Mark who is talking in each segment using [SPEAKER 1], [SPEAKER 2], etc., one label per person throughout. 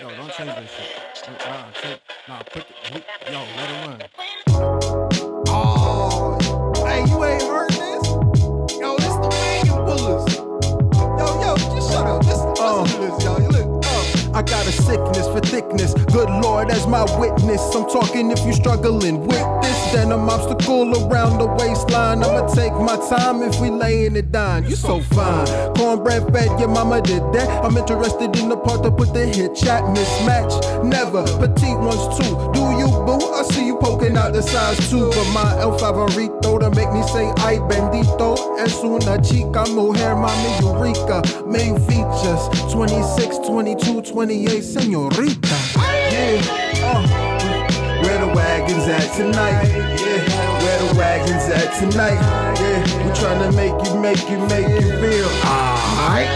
[SPEAKER 1] Yo, don't change this shit. Nah, nah, put the, yo, let it run.
[SPEAKER 2] Oh, hey, you ain't heard this? Yo, this the wagon pullers. Yo, yo, just shut up. Listen, listen to this, oh. yo. I got a sickness for thickness. Good Lord, as my witness. I'm talking if you struggling with this, then I'm obstacle around the waistline. I'ma take my time if we laying it down. You so fine. Cornbread fed, your mama did that. I'm interested in the part to put the hit chat mismatch. Never petite ones too. Do you out the size two, but my el favorito to make me say ay bendito. Es una chica, mujer, mami, eureka. Main features 26, 22, 28, senorita. Yeah, uh. Where the wagons at tonight? Yeah, where the wagons at tonight? Yeah, we tryna make you, make you, make you feel alright.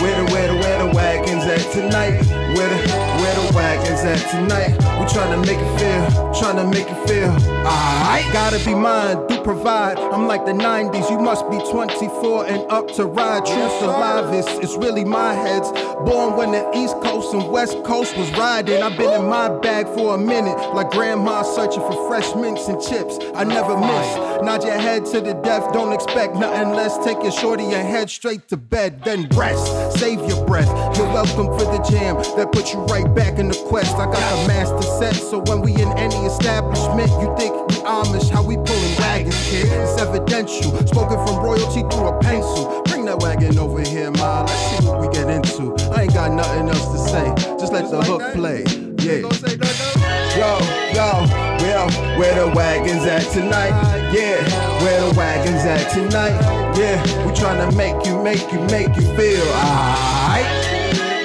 [SPEAKER 2] Where the, where the, where the wagons at tonight? Where the, where the wagons at tonight? We tryna make it feel, tryna make it feel alright. Gotta be mine, do provide. I'm like the 90s, you must be 24 and up to ride. True alive, it's, it's really my heads. Born when the East Coast and West Coast was riding. I've been in my bag for a minute, like grandma searching for fresh mints and chips. I never miss. Nod your head to the death, don't expect nothing less. Take your shorty and head straight to bed, then rest. Save your breath. You're welcome for the jam that put you right back in the quest. I got the master set, so when we in any establishment, you think we Amish, how we pulling wagons, kid. It's evidential, spoken from royalty through a pencil. Bring that wagon over here, ma. Let's see what we get into. I ain't got nothing else to say. Just let the hook play. Yeah. Yo, yo, well, where the wagons at tonight? Yeah, where the wagons at tonight? Yeah, we tryna make you, make you, make you feel alright.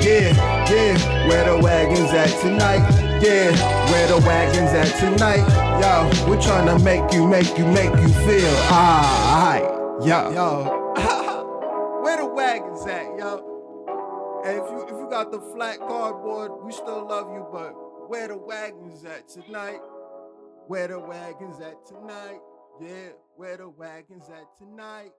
[SPEAKER 2] Yeah, yeah, where the wagons at tonight? Yeah, where the wagons at tonight? Yo, we tryna make you, make you, make you feel alright. Yo, yo, where the wagons at, yo? Hey, if you if you got the flat cardboard, we still love you, but where the wagons at tonight? Where the wagons at tonight? Yeah, where the wagons at tonight?